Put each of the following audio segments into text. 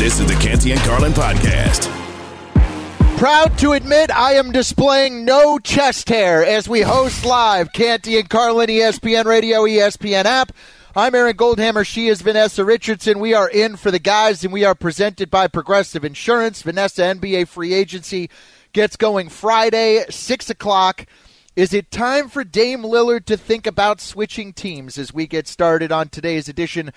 This is the Canty and Carlin podcast. Proud to admit I am displaying no chest hair as we host live Canty and Carlin, ESPN Radio, ESPN app. I'm Aaron Goldhammer. She is Vanessa Richardson. We are in for the guys, and we are presented by Progressive Insurance. Vanessa NBA free agency gets going Friday, 6 o'clock. Is it time for Dame Lillard to think about switching teams as we get started on today's edition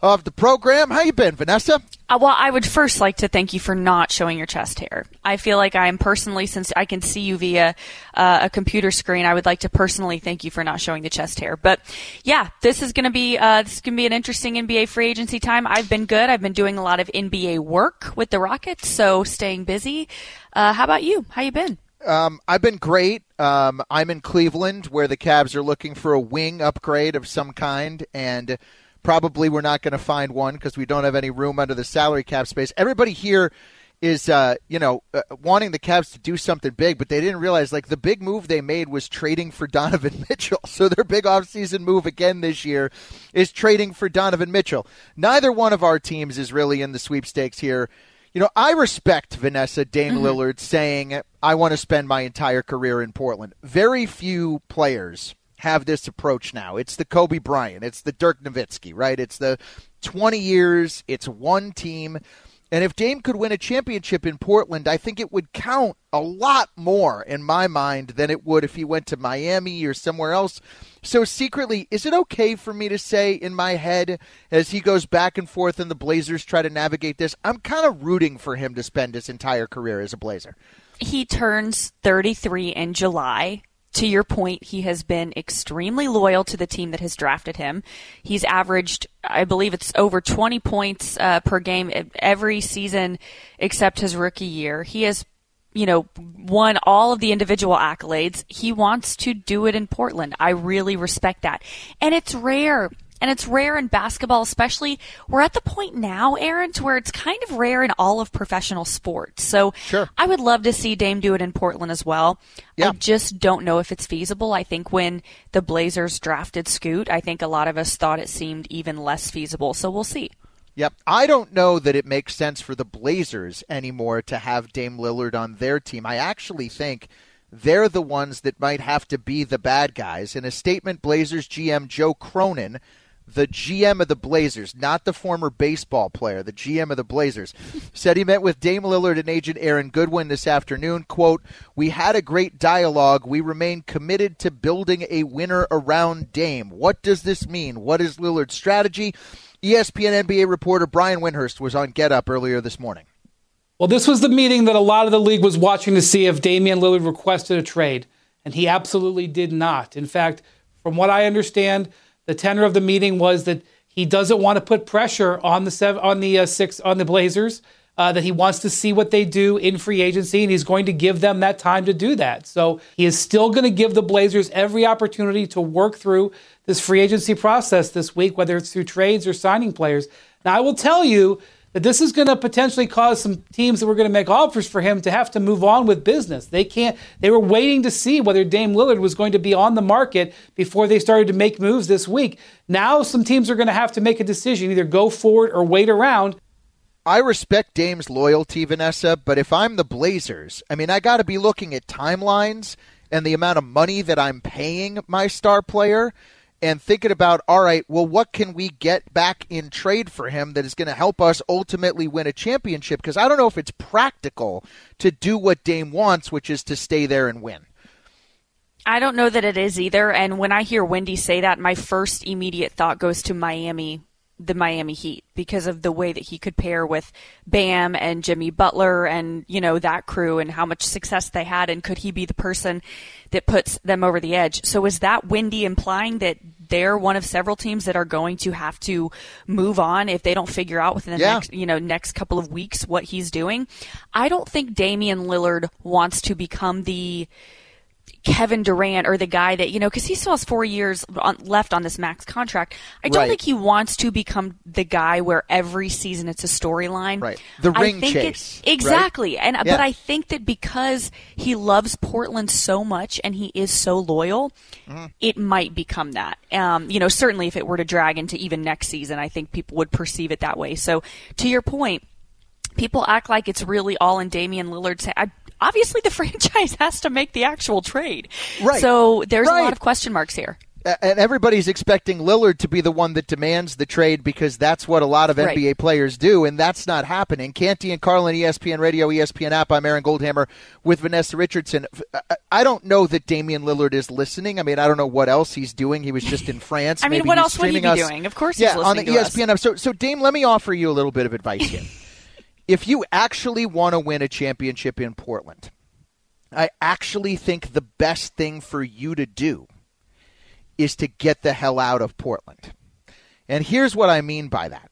of the program? How you been, Vanessa? Uh, well, I would first like to thank you for not showing your chest hair. I feel like I am personally, since I can see you via uh, a computer screen, I would like to personally thank you for not showing the chest hair. But yeah, this is going to be uh, this is going to be an interesting NBA free agency time. I've been good. I've been doing a lot of NBA work with the Rockets, so staying busy. Uh, how about you? How you been? Um, I've been great. Um, I'm in Cleveland, where the Cavs are looking for a wing upgrade of some kind, and probably we're not going to find one because we don't have any room under the salary cap space. Everybody here is, uh, you know, uh, wanting the Cavs to do something big, but they didn't realize like the big move they made was trading for Donovan Mitchell. So their big offseason move again this year is trading for Donovan Mitchell. Neither one of our teams is really in the sweepstakes here. You know, I respect Vanessa Dame mm-hmm. Lillard saying, I want to spend my entire career in Portland. Very few players have this approach now. It's the Kobe Bryant, it's the Dirk Nowitzki, right? It's the 20 years, it's one team. And if Dame could win a championship in Portland, I think it would count a lot more in my mind than it would if he went to Miami or somewhere else. So, secretly, is it okay for me to say in my head as he goes back and forth and the Blazers try to navigate this? I'm kind of rooting for him to spend his entire career as a Blazer. He turns 33 in July to your point, he has been extremely loyal to the team that has drafted him. He's averaged, I believe it's over 20 points uh, per game every season except his rookie year. He has, you know, won all of the individual accolades. He wants to do it in Portland. I really respect that. And it's rare and it's rare in basketball, especially. We're at the point now, Aaron, to where it's kind of rare in all of professional sports. So sure. I would love to see Dame do it in Portland as well. Yeah. I just don't know if it's feasible. I think when the Blazers drafted Scoot, I think a lot of us thought it seemed even less feasible. So we'll see. Yep. I don't know that it makes sense for the Blazers anymore to have Dame Lillard on their team. I actually think they're the ones that might have to be the bad guys. In a statement, Blazers GM Joe Cronin the GM of the Blazers, not the former baseball player, the GM of the Blazers, said he met with Dame Lillard and agent Aaron Goodwin this afternoon. Quote, We had a great dialogue. We remain committed to building a winner around Dame. What does this mean? What is Lillard's strategy? ESPN NBA reporter Brian Windhorst was on Get Up earlier this morning. Well, this was the meeting that a lot of the league was watching to see if Damian Lillard requested a trade, and he absolutely did not. In fact, from what I understand, the tenor of the meeting was that he doesn't want to put pressure on the seven, on the uh, six on the Blazers. Uh, that he wants to see what they do in free agency, and he's going to give them that time to do that. So he is still going to give the Blazers every opportunity to work through this free agency process this week, whether it's through trades or signing players. Now, I will tell you that this is going to potentially cause some teams that were going to make offers for him to have to move on with business. They can't. They were waiting to see whether Dame Lillard was going to be on the market before they started to make moves this week. Now, some teams are going to have to make a decision: either go forward or wait around. I respect Dame's loyalty, Vanessa, but if I'm the Blazers, I mean, I got to be looking at timelines and the amount of money that I'm paying my star player and thinking about, all right, well, what can we get back in trade for him that is going to help us ultimately win a championship? Because I don't know if it's practical to do what Dame wants, which is to stay there and win. I don't know that it is either. And when I hear Windy say that, my first immediate thought goes to Miami the Miami Heat because of the way that he could pair with Bam and Jimmy Butler and, you know, that crew and how much success they had. And could he be the person that puts them over the edge? So is that Windy implying that they're one of several teams that are going to have to move on if they don't figure out within the Yeah. next, you know, next couple of weeks what he's doing. I don't think Damian Lillard wants to become the Kevin Durant or the guy that, you know, because he still has four years on, left on this max contract. I don't Right. think he wants to become the guy where every season it's a storyline. Right. The I ring think it- chase, right? exactly. And Yeah. but I think that because he loves Portland so much and he is so loyal, Mm-hmm. it might become that. Um, you know, certainly if it were to drag into even next season, I think people would perceive it that way. So to your point, people act like it's really all in Damian Lillard's. I, obviously, the franchise has to make the actual trade. Right. So there's a lot of question marks here. And everybody's expecting Lillard to be the one that demands the trade because that's what a lot of Right. NBA players do, and that's not happening. Canty and Carlin, ESPN Radio, ESPN app. I'm Aaron Goldhammer with Vanessa Richardson. I- don't know that Damian Lillard is listening. I mean, I don't know what else he's doing. He was just in France. I mean, Maybe what else would he be us. doing? Of course he's yeah, on the to us. ESPN app. So, so Dame, let me offer you a little bit of advice here. If you actually want to win a championship in Portland, I actually think the best thing for you to do is to get the hell out of Portland. And here's what I mean by that.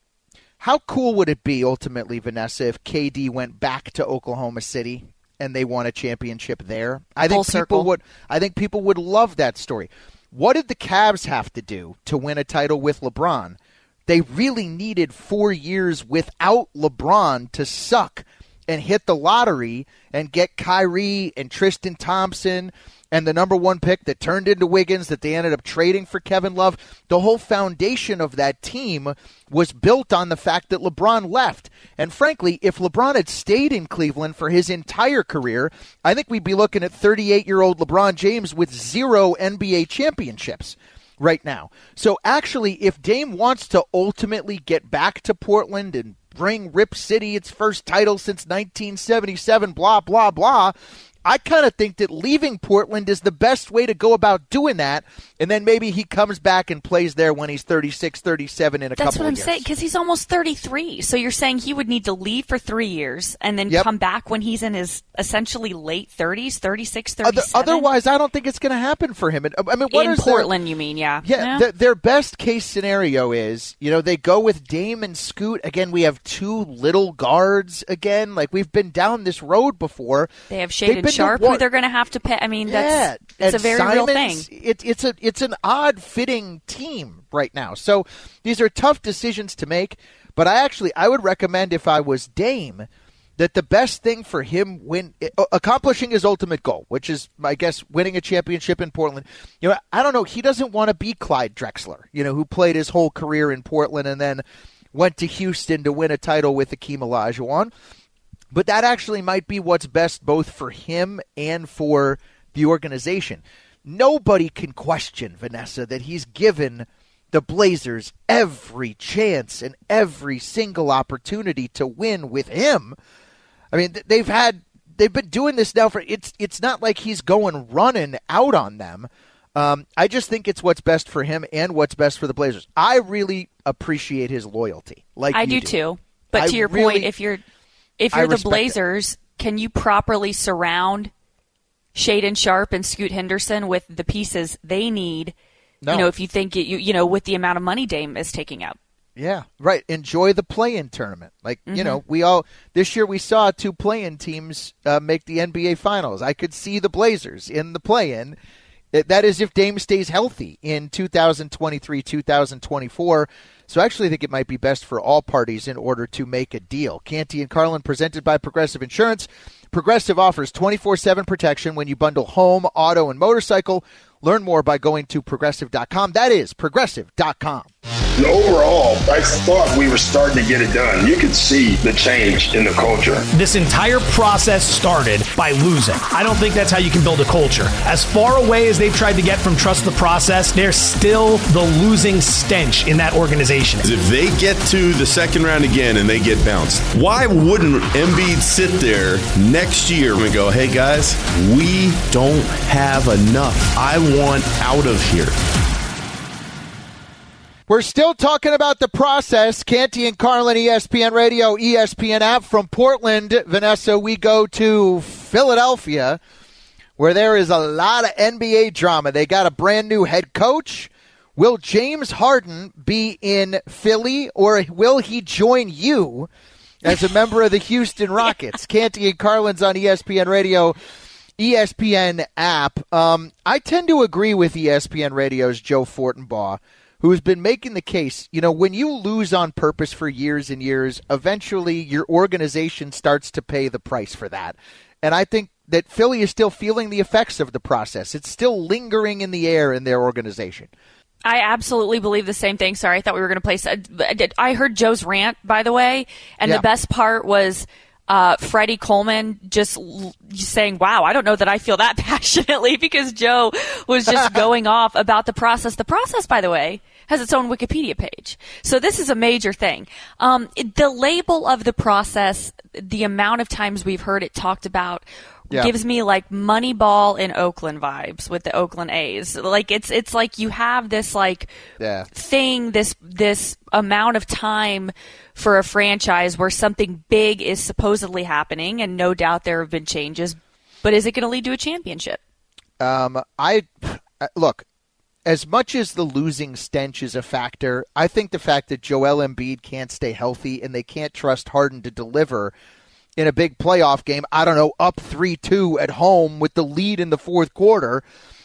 How cool would it be ultimately, Vanessa, if KD went back to Oklahoma City and they won a championship there? I think people circle. would I think people would love that story. What did the Cavs have to do to win a title with LeBron? They really needed 4 years without LeBron to suck and hit the lottery and get Kyrie and Tristan Thompson and the number one pick that turned into Wiggins that they ended up trading for Kevin Love. The whole foundation of that team was built on the fact that LeBron left. And frankly, if LeBron had stayed in Cleveland for his entire career, I think we'd be looking at 38 year old LeBron James with zero NBA championships right now. So actually, if Dame wants to ultimately get back to Portland and bring Rip City its first title since 1977, blah, blah, blah. I kind of think that leaving Portland is the best way to go about doing that. And then maybe he comes back and plays there when he's 36, 37 in a couple years. That's couple what I'm years. saying because he's almost 33. So you're saying he would need to leave for three years and then Yep. come back when he's in his essentially late 30s, 36, Other- 37. otherwise, I don't think it's going to happen for him. And, uh, I mean, what in is their- Portland, you mean? Yeah. Yeah, th- their best case scenario is, you know, they go with Dame and Scoot. Again, we have two little guards again. Like, we've been down this road before. they have Shaedon Sharpe, war- who they're going to have to pay. I mean, yeah, that's it's and a very real thing. Simons, It, it's a it's an odd fitting team right now. So these are tough decisions to make. But I actually I would recommend if I was Dame that the best thing for him when uh, accomplishing his ultimate goal, which is I guess winning a championship in Portland. You know, I don't know. He doesn't want to be Clyde Drexler, you know, who played his whole career in Portland and then went to Houston to win a title with Akeem Olajuwon. But that actually might be what's best both for him and for the organization. Nobody can question, Vanessa, that he's given the Blazers every chance and every single opportunity to win with him. I mean, they've had they've been doing this now for it's it's not like he's going running out on them. Um, I just think it's what's best for him and what's best for the Blazers. I really appreciate his loyalty. Like I you do too. But I to your really- point, if you're if you're the respect it. Blazers, can you properly surround Shaedon Sharpe and Scoot Henderson with the pieces they need? No. You know, if you think it, you you know with the amount of money Dame is taking up. Yeah, right. Enjoy the play-in tournament. Like you Mm-hmm. know, we all this year we saw two play-in teams uh, make the NBA Finals. I could see the Blazers in the play-in. That- That is if Dame stays healthy in 2023, 2024. So I actually think it might be best for all parties in order to make a deal. Canty and Carlin presented by Progressive Insurance. Progressive offers 24/7 protection when you bundle home, auto, and motorcycle. Learn more by going to progressive.com. That is progressive.com. And overall, I thought we were starting to get it done. You could see the change in the culture. This entire process started by losing. I don't think that's how you can build a culture. As far away as they've tried to get from trust the process, there's still the losing stench in that organization. If they get to the second round again and they get bounced, why wouldn't Embiid sit there next year and go, hey guys, we don't have enough. I want out of here. We're still talking about the process. Canty and Carlin, ESPN Radio, ESPN app from Portland. Vanessa, we go to Philadelphia, where there is a lot of NBA drama. They got a brand new head coach. Will James Harden be in Philly or will he join you as a member of the Houston Rockets? Canty and Carlin's on ESPN Radio, ESPN app. Um, I tend to agree with ESPN Radio's Joe Fortenbaugh, who's been making the case. You know, when you lose on purpose for years and years, eventually your organization starts to pay the price for that. And I think that Philly is still feeling the effects of the process. It's still lingering in the air in their organization. I absolutely believe the same thing. Sorry, I thought we were going to play. I heard Joe's rant, by the way, and yeah. the best part was uh, Freddie Coleman just l- saying, "Wow, I don't know that I feel that passionately," because Joe was just going off about the process. The process, by the way, has its own Wikipedia page, so this is a major thing. Um, the label of the process, the amount of times we've heard it talked about yeah. gives me like Moneyball in Oakland vibes with the Oakland A's. Like it's it's like you have this like yeah. thing, this this amount of time for a franchise where something big is supposedly happening, and no doubt there have been changes. But is it going to lead to a championship? Um, I look as much as the losing stench is a factor. I think the fact that Joel Embiid can't stay healthy and they can't trust Harden to deliver in a big playoff game, I don't know, up 3 2 at home with the lead in the fourth quarter.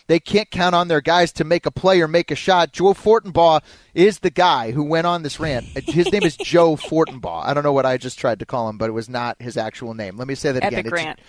They can't count on their guys to make a play or make a shot. Joe Fortenbaugh is the guy who went on this rant. His name is Joe Fortenbaugh. I don't know what I just tried to call him, but it was not his actual name. Let me say that Epic again. Rant.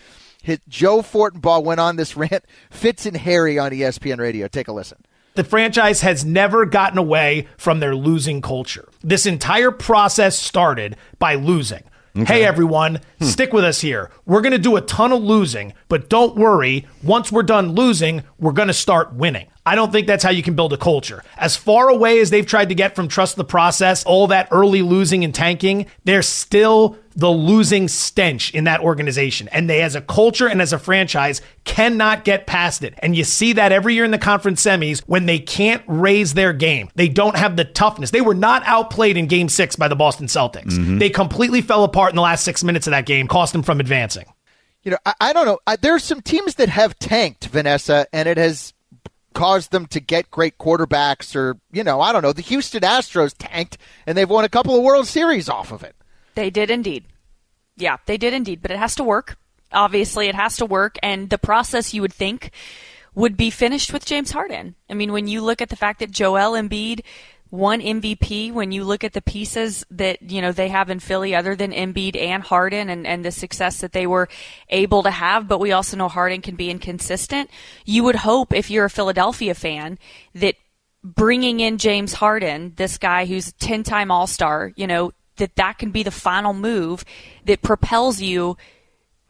His, Joe Fortenbaugh went on this rant. Fitz and Harry on ESPN Radio. Take a listen. The franchise has never gotten away from their losing culture. This entire process started by losing. Okay. Hey, everyone, hmm. stick with us here. We're going to do a ton of losing, but don't worry. Once we're done losing, we're going to start winning. I don't think that's how you can build a culture. As far away as they've tried to get from trust the process, all that early losing and tanking, they're still the losing stench in that organization. And they, as a culture and as a franchise, cannot get past it. And you see that every year in the conference semis when they can't raise their game. They don't have the toughness. They were not outplayed in game six by the Boston Celtics. Mm-hmm. They completely fell apart in the last six minutes of that game, cost them from advancing. You know, I, I don't know. I, there's some teams that have tanked, Vanessa, and it has caused them to get great quarterbacks or, you know, I don't know. The Houston Astros tanked and they've won a couple of World Series off of it. They did indeed. Yeah, they did indeed, but it has to work. Obviously, it has to work and the process you would think would be finished with James Harden. I mean, when you look at the fact that Joel Embiid won MVP when you look at the pieces that you know they have in Philly other than Embiid and Harden and, and the success that they were able to have but we also know Harden can be inconsistent you would hope if you're a Philadelphia fan that bringing in James Harden this guy who's a 10-time all-star you know that that can be the final move that propels you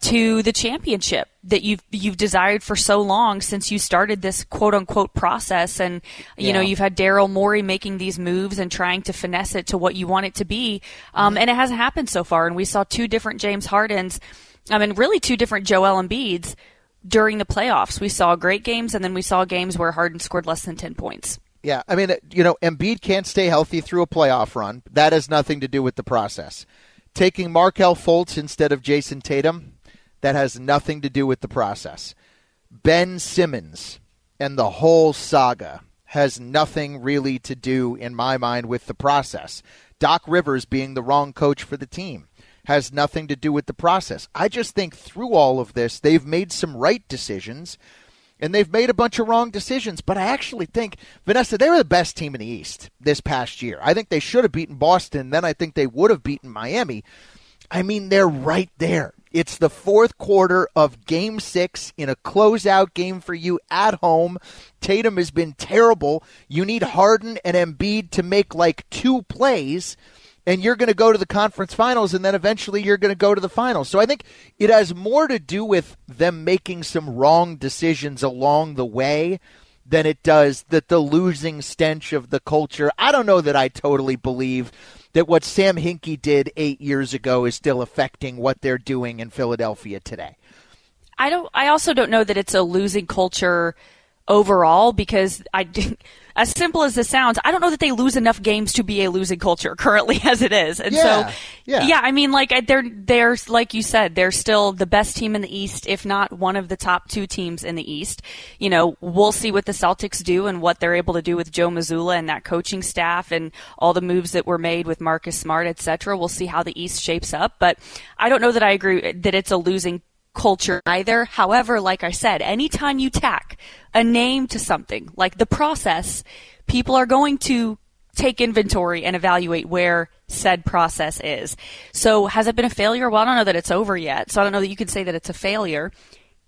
to the championship that you've you've desired for so long since you started this quote unquote process. And you yeah. know you've had Daryl Morey making these moves and trying to finesse it to what you want it to be. Um, and it hasn't happened so far. And we saw two different James Hardens I mean really two different Joel Embiids during the playoffs. We saw great games and then we saw games where Harden scored less than 10 points yeah I mean you know Embiid can't stay healthy through a playoff run that has nothing to do with the process taking Markelle Fultz instead of Jayson Tatum that has nothing to do with the process. Ben Simmons and the whole saga has nothing really to do, in my mind, with the process. Doc Rivers being the wrong coach for the team has nothing to do with the process. I just think through all of this, they've made some right decisions and they've made a bunch of wrong decisions. But I actually think, Vanessa, they were the best team in the East this past year. I think they should have beaten Boston. Then I think they would have beaten Miami. I mean, they're right there. It's the fourth quarter of game six in a closeout game for you at home. Tatum has been terrible. You need Harden and Embiid to make like two plays, and you're going to go to the conference finals, and then eventually you're going to go to the finals. So I think it has more to do with them making some wrong decisions along the way than it does that the losing stench of the culture. I don't know that I totally believe that what Sam Hinkie did eight years ago is still affecting what they're doing in Philadelphia today. I don't. I also don't know that it's a losing culture overall because I as simple as this sounds, I don't know that they lose enough games to be a losing culture currently as it is. And Yeah, so, yeah. yeah, I mean, like they're they're like you said, they're still the best team in the East, if not one of the top two teams in the East. You know, we'll see what the Celtics do and what they're able to do with Joe Mazzulla and that coaching staff and all the moves that were made with Marcus Smart, et cetera. We'll see how the East shapes up, but I don't know that I agree that it's a losing culture either. However, like I said, anytime you tack a name to something, like the process, people are going to take inventory and evaluate where said process is. So has it been a failure? Well, I don't know that it's over yet. So I don't know that you can say that it's a failure.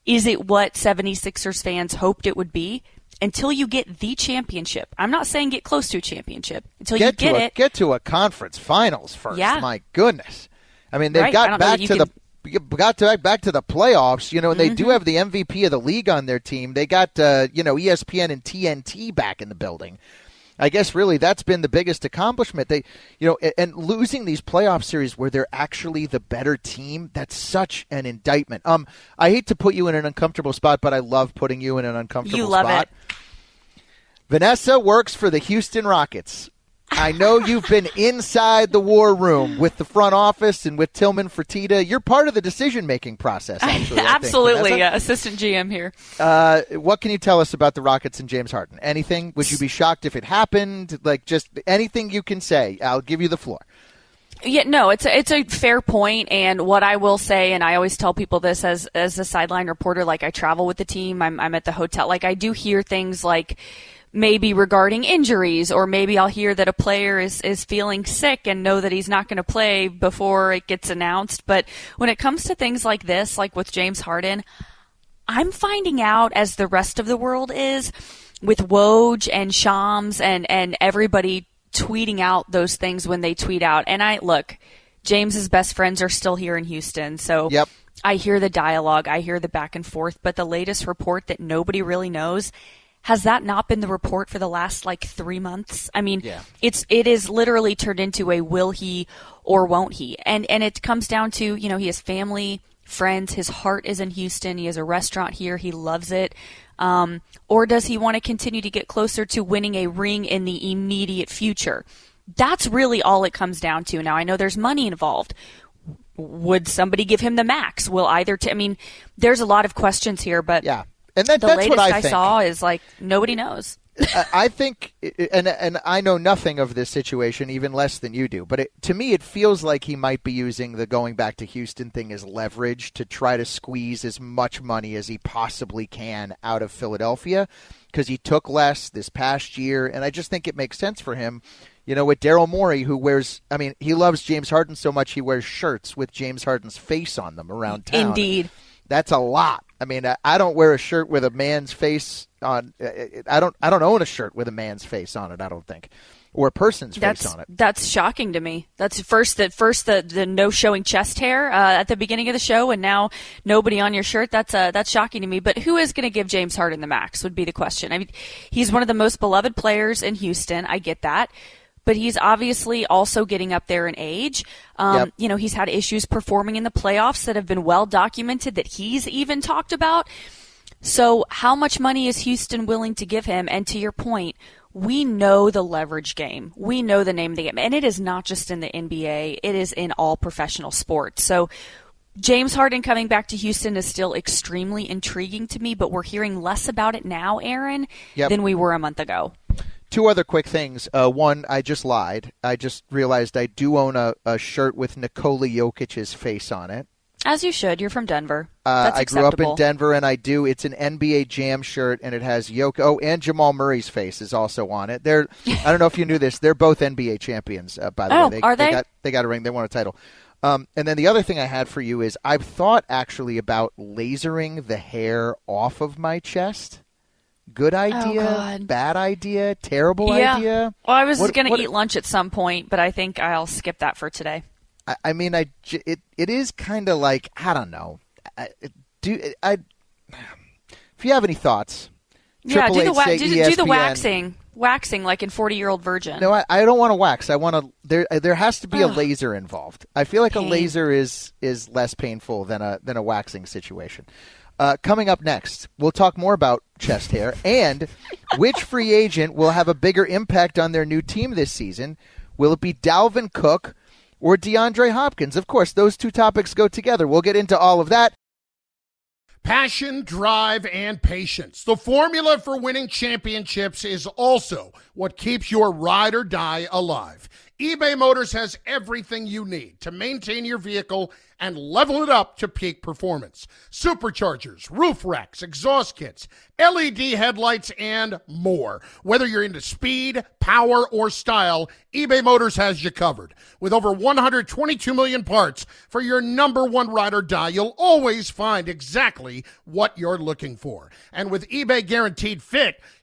Is it what 76ers fans hoped it would be? Until you get the championship. I'm not saying get close to a championship. Until Get you get to a, it. get to a conference finals first. Yeah. My goodness. I mean, they've Right. Got back to can- the got to back to the playoffs, you know, and they do Mm-hmm. have the MVP of the league on their team. They got uh, you know ESPN and TNT back in the building. I guess really that's been the biggest accomplishment. They, you know, a- and losing these playoff series where they're actually the better team, that's such an indictment. Um, I hate to put you in an uncomfortable spot, but I love putting you in an uncomfortable You love spot. it. Vanessa works for the Houston Rockets. I know you've been inside the war room with the front office and with Tillman Fertitta. You're part of the decision making process, actually. Think. Absolutely, Vanessa. uh, assistant GM here. Uh, what can you tell us about the Rockets and James Harden? Anything? Would you be shocked if it happened? Like just anything you can say. I'll give you the floor. Yeah, no, it's a, it's a fair point, and what I will say, and I always tell people this as as a sideline reporter, like I travel with the team, I'm I'm at the hotel, like I do hear things like maybe regarding injuries, or maybe I'll hear that a player is is feeling sick and know that he's not going to play before it gets announced. But when it comes to things like this, like with James Harden, I'm finding out as the rest of the world is with Woj and Shams and, and everybody tweeting out those things when they tweet out. And I look, James's best friends are still here in Houston. So Yep. I hear the dialogue, I hear the back and forth, but the latest report that nobody really knows has that not been the report for the last like three months? I mean, Yeah. it's it is literally turned into a will he or won't he, and and it comes down to you know he has family, friends, his heart is in Houston, he has a restaurant here, he loves it, um, or does he want to continue to get closer to winning a ring in the immediate future? That's really all it comes down to. Now I know there's money involved would somebody give him the max? Will either? T- I mean, there's a lot of questions here, but Yeah, and that, the that's latest what I, think. saw is like nobody knows. I- I think, and and I know nothing of this situation, even less than you do. But it, to me, it feels like he might be using the going back to Houston thing as leverage to try to squeeze as much money as he possibly can out of Philadelphia, because he took less this past year, and I just think it makes sense for him. You know, with Daryl Morey, who wears, I mean, he loves James Harden so much he wears shirts with James Harden's face on them around town. Indeed. That's a lot. I mean, I- don't wear a shirt with a man's face on. I don't. I don't own a shirt with a man's face on it. I don't think, or a person's That's face on it. that's shocking to me. That's first the first the, the no showing chest hair uh, at the beginning of the show, and now nobody on your shirt. That's uh, that's shocking to me. But who is going to give James Harden the max? Would be the question. I mean, he's one of the most beloved players in Houston. I get that. But he's obviously also getting up there in age. Um, Yep. You know, he's had issues performing in the playoffs that have been well documented that he's even talked about. So, how much money is Houston willing to give him? And to your point, we know the leverage game. We know the name of the game. And it is not just in the NBA, it is in all professional sports. So, James Harden coming back to Houston is still extremely intriguing to me, but we're hearing less about it now, Aaron, Yep. than we were a month ago. Two other quick things. Uh, one, I just lied. I just realized I do own a, a shirt with Nikola Jokic's face on it. As you should. You're from Denver. Uh, I grew up in Denver, and I do. It's an NBA Jam shirt, and it has Yoko. Oh, and Jamal Murray's face is also on it. They're. I don't know if you knew this. They're both NBA champions. Uh, by the Oh, way, are they? got they got a ring. They won a title. Um, and then the other thing I had for you is I've thought actually about lasering the hair off of my chest. Good oh, idea, Oh, bad idea, terrible yeah. idea. Well, I was going to eat lunch at some point, but I think I'll skip that for today. I, I mean, I it it is kind of like I don't know. I, do I? If you have any thoughts, Yeah, do the, wa- do, do the waxing. Waxing like in 40 year old virgin. No, I, I don't want to wax. I want to. There, there has to be a laser involved. I feel like Pain. a laser is is less painful than a than a waxing situation. Uh, coming up next, we'll talk more about chest hair and which free agent will have a bigger impact on their new team this season. Will it be Dalvin Cook or DeAndre Hopkins? Of course, those two topics go together. We'll get into all of that. Passion, drive, and patience. The formula for winning championships is also what keeps your ride or die alive. eBay Motors has everything you need to maintain your vehicle and level it up to peak performance. Superchargers, roof racks, exhaust kits, LED headlights, and more. Whether you're into speed, power, or style, eBay Motors has you covered. With over 122 million parts for your number one ride or die, you'll always find exactly what you're looking for. And with eBay Guaranteed Fit,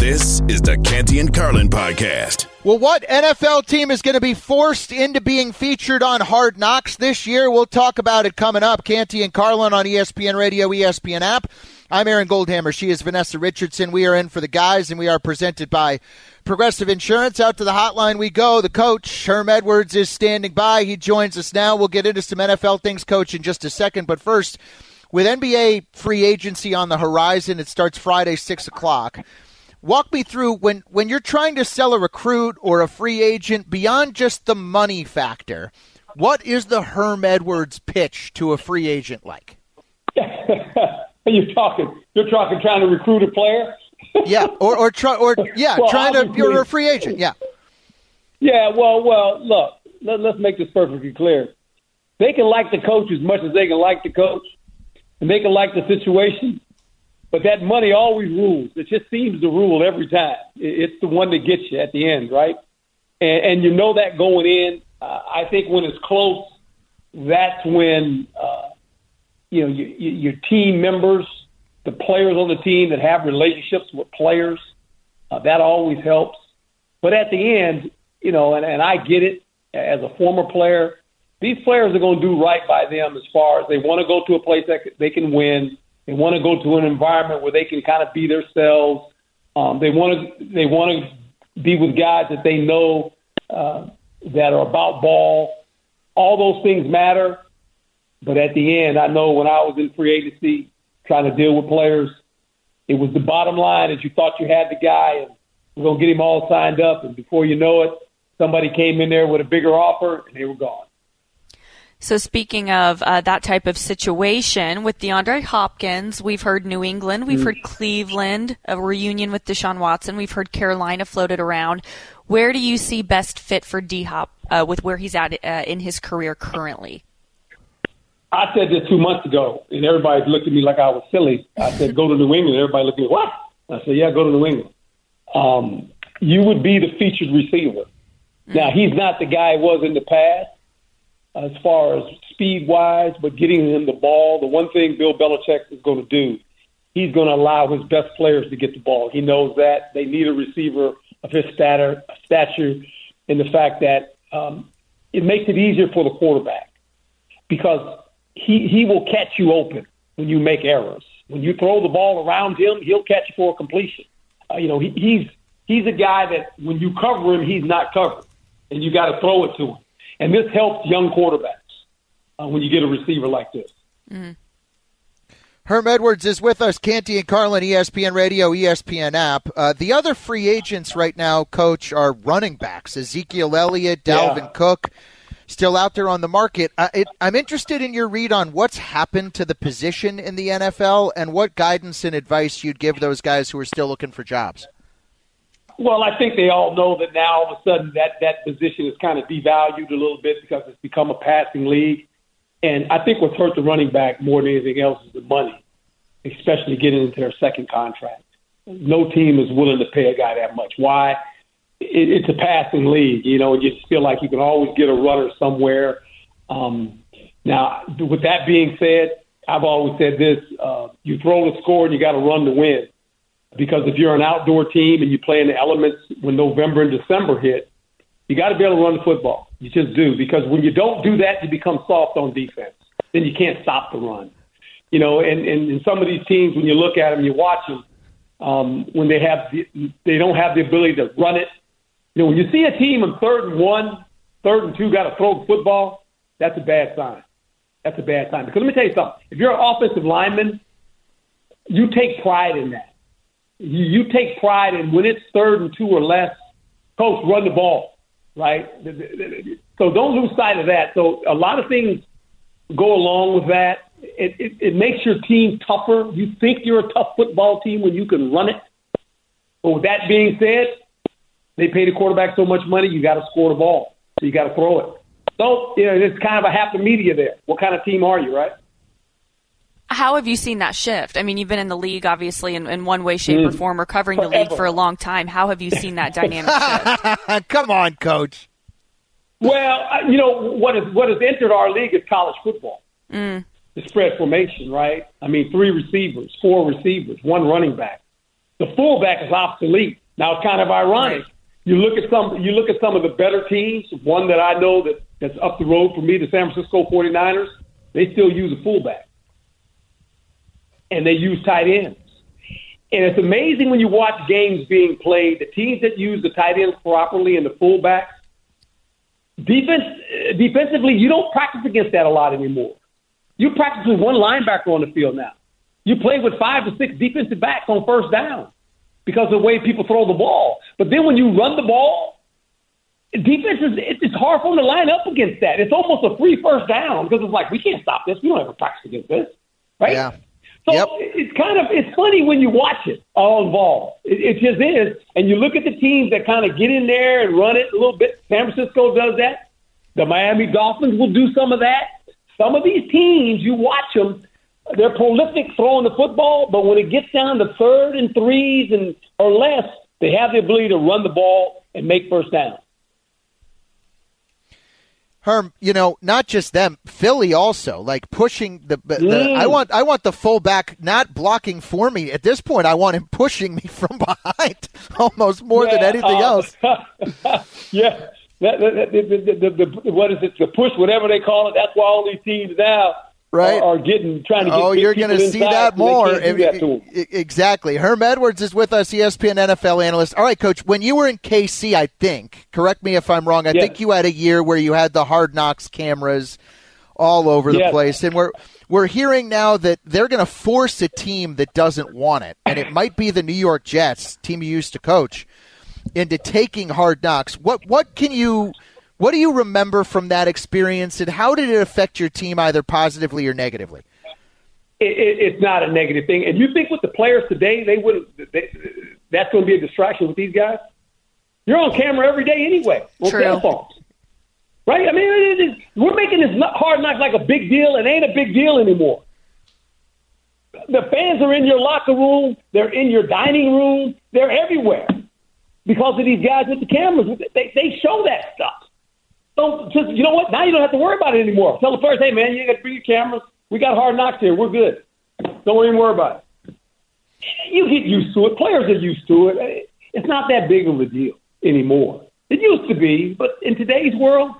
This is the Canty and Carlin podcast. Well, what NFL team is going to be forced into being featured on Hard Knocks this year? We'll talk about it coming up. Canty and Carlin on ESPN Radio, ESPN app. I'm Aaron Goldhammer. She is Vanessa Richardson. We are in for the guys, and we are presented by Progressive Insurance. Out to the hotline we go. The coach, Herm Edwards, is standing by. He joins us now. We'll get into some NFL things, coach, in just a second. But first, with NBA free agency on the horizon, it starts Friday, 6 o'clock. Walk me through when, when you're trying to sell a recruit or a free agent beyond just the money factor. What is the Herm Edwards pitch to a free agent like? you're talking. You're talking trying to recruit a player. yeah, or or try or yeah, well, trying to. You're a free agent. Yeah. Yeah. Well, well. Look, let, let's make this perfectly clear. They can like the coach as much as they can like the coach, and they can like the situation. But that money always rules. It just seems to rule every time. It's the one that gets you at the end, right? And, and you know that going in. Uh, I think when it's close, that's when uh, you know you, you, your team members, the players on the team that have relationships with players, uh, that always helps. But at the end, you know, and, and I get it as a former player. These players are going to do right by them as far as they want to go to a place that they can win they want to go to an environment where they can kind of be themselves. Um, they want to they want to be with guys that they know uh, that are about ball. All those things matter, but at the end, I know when I was in free agency trying to deal with players, it was the bottom line is you thought you had the guy and we're gonna get him all signed up, and before you know it, somebody came in there with a bigger offer and they were gone. So speaking of uh, that type of situation with DeAndre Hopkins, we've heard New England, we've heard Cleveland, a reunion with Deshaun Watson, we've heard Carolina floated around. Where do you see best fit for D Hop uh, with where he's at uh, in his career currently? I said this two months ago, and everybody looked at me like I was silly. I said, "Go to New England." Everybody looked at me, "What?" I said, "Yeah, go to New England." Um, you would be the featured receiver. Now he's not the guy he was in the past as far as speed wise, but getting him the ball. The one thing Bill Belichick is going to do, he's going to allow his best players to get the ball. He knows that they need a receiver of his stature, stature, and the fact that um, it makes it easier for the quarterback because he he will catch you open when you make errors. When you throw the ball around him, he'll catch for a completion. Uh, you know, he, he's he's a guy that when you cover him, he's not covered, and you got to throw it to him. And this helps young quarterbacks uh, when you get a receiver like this. Mm-hmm. Herm Edwards is with us, Canty and Carlin, ESPN Radio, ESPN app. Uh, the other free agents right now, Coach, are running backs. Ezekiel Elliott, Dalvin yeah. Cook, still out there on the market. Uh, it, I'm interested in your read on what's happened to the position in the NFL and what guidance and advice you'd give those guys who are still looking for jobs. Well, I think they all know that now all of a sudden that, that position is kind of devalued a little bit because it's become a passing league. And I think what's hurt the running back more than anything else is the money, especially getting into their second contract. No team is willing to pay a guy that much. Why? It, it's a passing league, you know, you just feel like you can always get a runner somewhere. Um, now, with that being said, I've always said this: uh, you throw the score and you got to run to win. Because if you're an outdoor team and you play in the elements when November and December hit, you got to be able to run the football. You just do because when you don't do that, you become soft on defense. Then you can't stop the run. You know, and, and, and some of these teams, when you look at them, you watch them, um, when they have the, they don't have the ability to run it. You know, when you see a team in third and one, third and two, got to throw the football, that's a bad sign. That's a bad sign. Because let me tell you something: if you're an offensive lineman, you take pride in that. You, you take pride in when it's third and two or less. Coach, run the ball right? So don't lose sight of that. So a lot of things go along with that. It, it, it makes your team tougher. You think you're a tough football team when you can run it. But with that being said, they pay the quarterback so much money, you got to score the ball. So you got to throw it. So, you know, it's kind of a half the media there. What kind of team are you, right? How have you seen that shift? I mean, you've been in the league, obviously, in, in one way, shape, mm. or form, or covering Forever. the league for a long time. How have you seen that dynamic shift? Come on, coach. Well, you know what is what has entered our league is college football. Mm. The spread formation, right? I mean, three receivers, four receivers, one running back. The fullback is obsolete. Now it's kind of ironic. Right. You look at some you look at some of the better teams, one that I know that, that's up the road for me, the San Francisco 49ers, they still use a fullback and they use tight ends. And it's amazing when you watch games being played, the teams that use the tight ends properly and the fullbacks, defense, uh, defensively, you don't practice against that a lot anymore. You practice with one linebacker on the field now. You play with five to six defensive backs on first down because of the way people throw the ball. But then when you run the ball, defense is it's hard for them to line up against that. It's almost a free first down because it's like we can't stop this. We don't ever practice against this, right? Yeah. So yep. it's kind of it's funny when you watch it all involved. It, it just is, and you look at the teams that kind of get in there and run it a little bit. San Francisco does that. The Miami Dolphins will do some of that. Some of these teams, you watch them, they're prolific throwing the football, but when it gets down to third and threes and or less, they have the ability to run the ball and make first down. Herm, you know, not just them, Philly also like pushing the. the mm. I want, I want the fullback not blocking for me at this point. I want him pushing me from behind almost more yeah, than anything uh, else. yeah, that, that, the, the, the, what is it? The push, whatever they call it. That's why all these teams now right? Are, are, getting trying to get. Oh, you're going to see that more. That exactly. Herm Edwards is with us, ESPN NFL analyst. All right, Coach. When you were in KC, I think. Correct me if I'm wrong. I yes. think you had a year where you had the Hard Knocks cameras all over yes. the place, and we're we're hearing now that they're going to force a team that doesn't want it, and it might be the New York Jets, team you used to coach, into taking Hard Knocks. What what can you what do you remember from that experience, and how did it affect your team either positively or negatively? It, it, it's not a negative thing. And you think with the players today, they wouldn't. They, that's going to be a distraction with these guys. You're on camera every day anyway on True. cell phones, right? I mean, we're making this hard knock like a big deal. It ain't a big deal anymore. The fans are in your locker room. They're in your dining room. They're everywhere. because of these guys with the cameras. They they show that stuff. So just you know what? Now you don't have to worry about it anymore. Tell the players, hey man, you got to bring your cameras. We got hard knocks here. We're good. Don't even worry about it. You get used to it. Players are used to it. It's not that big of a deal anymore. It used to be, but in today's world,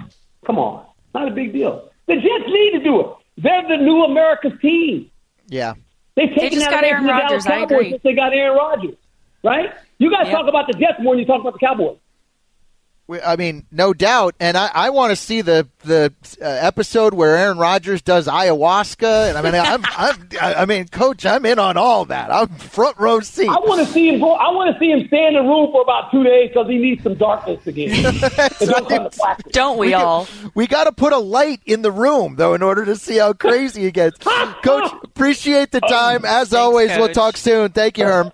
come on, not a big deal. The Jets need to do it. They're the new America's team. Yeah. They've taken just that got Aaron Rodgers, I agree. since they got Aaron Rodgers, right? You guys Yep. talk about the Jets more than you talk about the Cowboys. We- I mean, no doubt, and I, I want to see the the uh, episode where Aaron Rodgers does ayahuasca, and I mean, I'm, I'm, I mean, Coach, I'm in on all that. I'm front row seat. I want to see him go. I want to see him stay in the room for about two days because he needs some darkness again. Don't come. Don't we, We all? got- we got to put a light in the room though, in order to see how crazy he gets. Coach, appreciate the time as always. We'll talk soon. Thank you, Herm.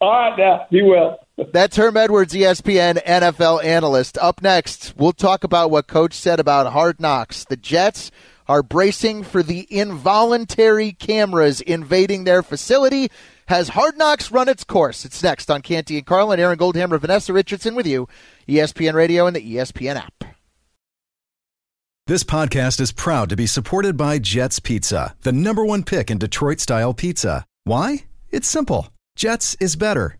All right, now be well. That's Herm Edwards, ESPN NFL analyst. Up next, we'll talk about what Coach said about hard knocks. The Jets are bracing for the involuntary cameras invading their facility. Has Hard Knocks run its course? It's next on Canty and Carlin. Aaron Goldhammer, Vanessa Richardson with you, ESPN Radio and the ESPN app. This podcast is proud to be supported by Jets Pizza, the number one pick in Detroit style pizza. Why? It's simple. Jets is better.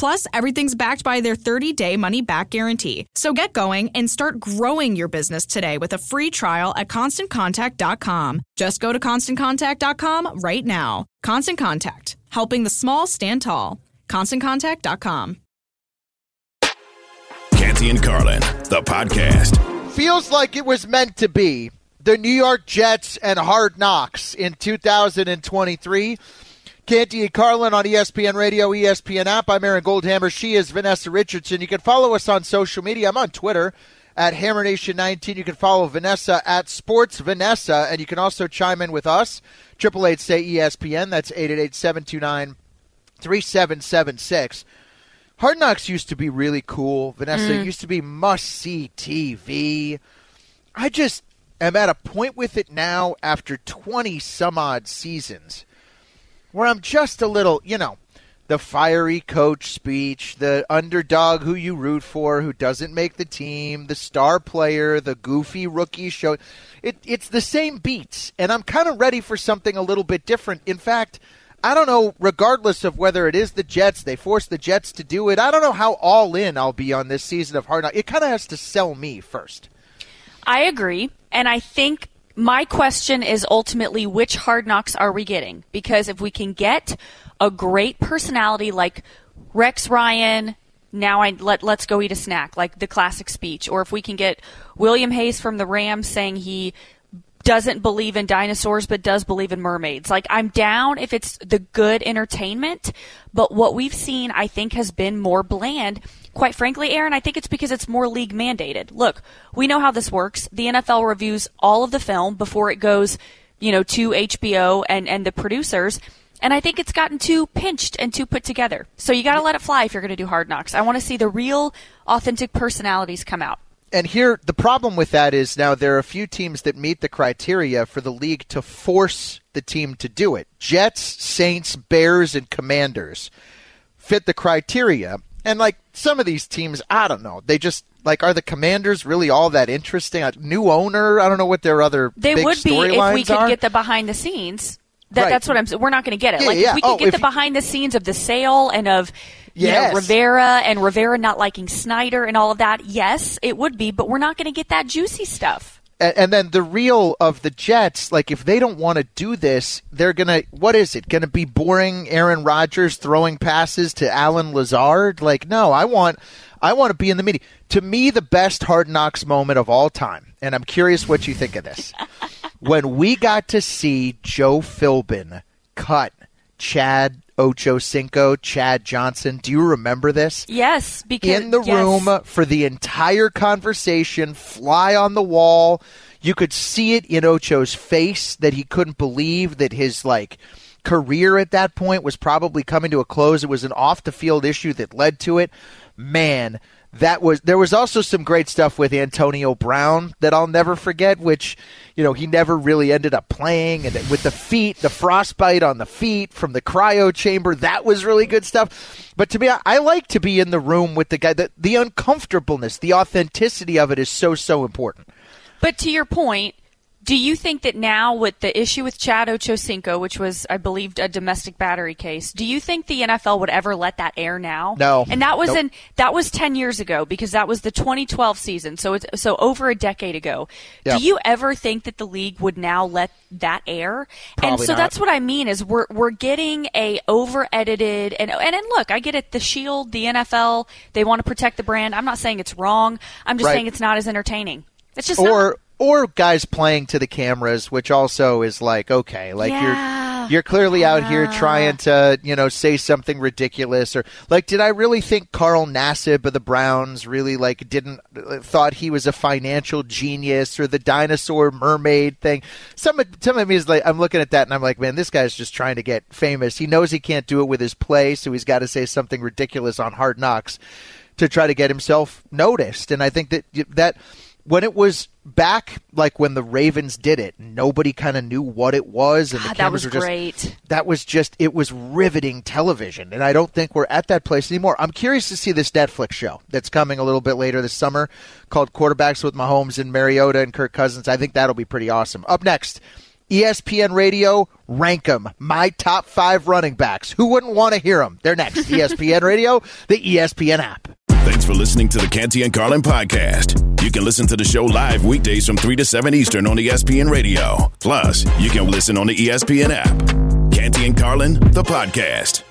Plus, everything's backed by their 30 day money back guarantee. So get going and start growing your business today with a free trial at constantcontact.com. Just go to constantcontact.com right now. Constant Contact, helping the small stand tall. ConstantContact.com. Canty and Carlin, the podcast. Feels like it was meant to be. The New York Jets and Hard Knocks in 2023. Canty and Carlin on ESPN Radio, ESPN app. I'm Aaron Goldhammer. She is Vanessa Richardson. You can follow us on social media. I'm on Twitter at HammerNation19. You can follow Vanessa at Sports Vanessa, and you can also chime in with us. Triple eight say ESPN. That's 888-729-3776. Hard Knocks used to be really cool. Vanessa mm. it used to be must see TV. I just am at a point with it now after 20 some odd seasons where I'm just a little, you know, the fiery coach speech, the underdog who you root for who doesn't make the team, the star player, the goofy rookie show. It, it's the same beats, and I'm kind of ready for something a little bit different. In fact, I don't know, regardless of whether it is the Jets, they force the Jets to do it. I don't know how all in I'll be on this season of Hard Knocks. It kind of has to sell me first. I agree. And I think my question is ultimately which hard knocks are we getting? Because if we can get a great personality like Rex Ryan, now I let let's go eat a snack, like the classic speech, or if we can get William Hayes from the Rams saying he doesn't believe in dinosaurs but does believe in mermaids. Like I'm down if it's the good entertainment, but what we've seen I think has been more bland. Quite frankly, Aaron, I think it's because it's more league mandated. Look, we know how this works. The NFL reviews all of the film before it goes, you know, to HBO and and the producers. And I think it's gotten too pinched and too put together. So you got to let it fly if you're going to do hard knocks. I want to see the real, authentic personalities come out. and here the problem with that is now there are a few teams that meet the criteria for the league to force the team to do it. Jets, Saints, Bears, and Commanders fit the criteria. And like some of these teams, I don't know. They just like are the Commanders really all that interesting? A new owner, I don't know what their other they would be if we could are. get the behind the scenes. That, Right. That's what I'm. We're not going to get it. Yeah, like yeah. if we could Oh, get the you- behind the scenes of the sale and of you know, Rivera and Rivera not liking Snyder and all of that. Yes, it would be, but we're not going to get that juicy stuff. And, and then the real of the Jets, like if they don't want to do this, they're gonna. What is it? Going to be boring? Aaron Rodgers throwing passes to Allen Lazard? Like, no, I want, I want to be in the media. To me, the best Hard Knocks moment of all time, and I'm curious what you think of this. when we got to see Joe Philbin cut Chad Ocho Cinco, Chad Johnson. Do you remember this? Yes, because in the yes. room for the entire conversation, fly on the wall. You could see it in Ocho's face that he couldn't believe that his like career at that point was probably coming to a close. It was an off the field issue that led to it. Man, that was there was also some great stuff with Antonio Brown that I'll never forget, which you know he never really ended up playing, and with the feet, the frostbite on the feet from the cryo chamber, that was really good stuff. But to me, I, I like to be in the room with the guy. The, the uncomfortableness, the authenticity of it is so so important. But to your point, do you think that now with the issue with Chad Ochocinco, which was, I believe, a domestic battery case, do you think the NFL would ever let that air now? No. And that was Nope. in that was ten years ago because that was the 2012 season. So it's so over a decade ago. Yeah. Do you ever think that the league would now let that air? Probably and so not. that's what I mean is we're we're getting a over edited and and and look, I get it. The Shield, the NFL, they want to protect the brand. I'm not saying it's wrong. I'm just Right. saying it's not as entertaining. It's just or not. Or guys playing to the cameras, which also is like okay, like Yeah. you're you're clearly out here trying to you know say something ridiculous or like did I really think Carl Nassib of the Browns really like didn't uh, thought he was a financial genius or the dinosaur mermaid thing? Some of- some of me is like I'm looking at that and I'm like man, this guy's just trying to get famous. He knows he can't do it with his play, so he's got to say something ridiculous on Hard Knocks to try to get himself noticed. And I think that that when it was back, like when the Ravens did it, nobody kind of knew what it was, and the God, that cameras was were just great. that was just it was riveting television, and I don't think we're at that place anymore. I'm curious to see this Netflix show that's coming a little bit later this summer called Quarterbacks with Mahomes and Mariota and Kirk Cousins. I think that'll be pretty awesome. Up next. ESPN Radio, rank them. My top five running backs. Who wouldn't want to hear them? They're next. ESPN Radio, the ESPN app. Thanks for listening to the Canty and Carlin podcast. You can listen to the show live weekdays from 3 to 7 Eastern on ESPN Radio. Plus, you can listen on the ESPN app. Canty and Carlin, the podcast.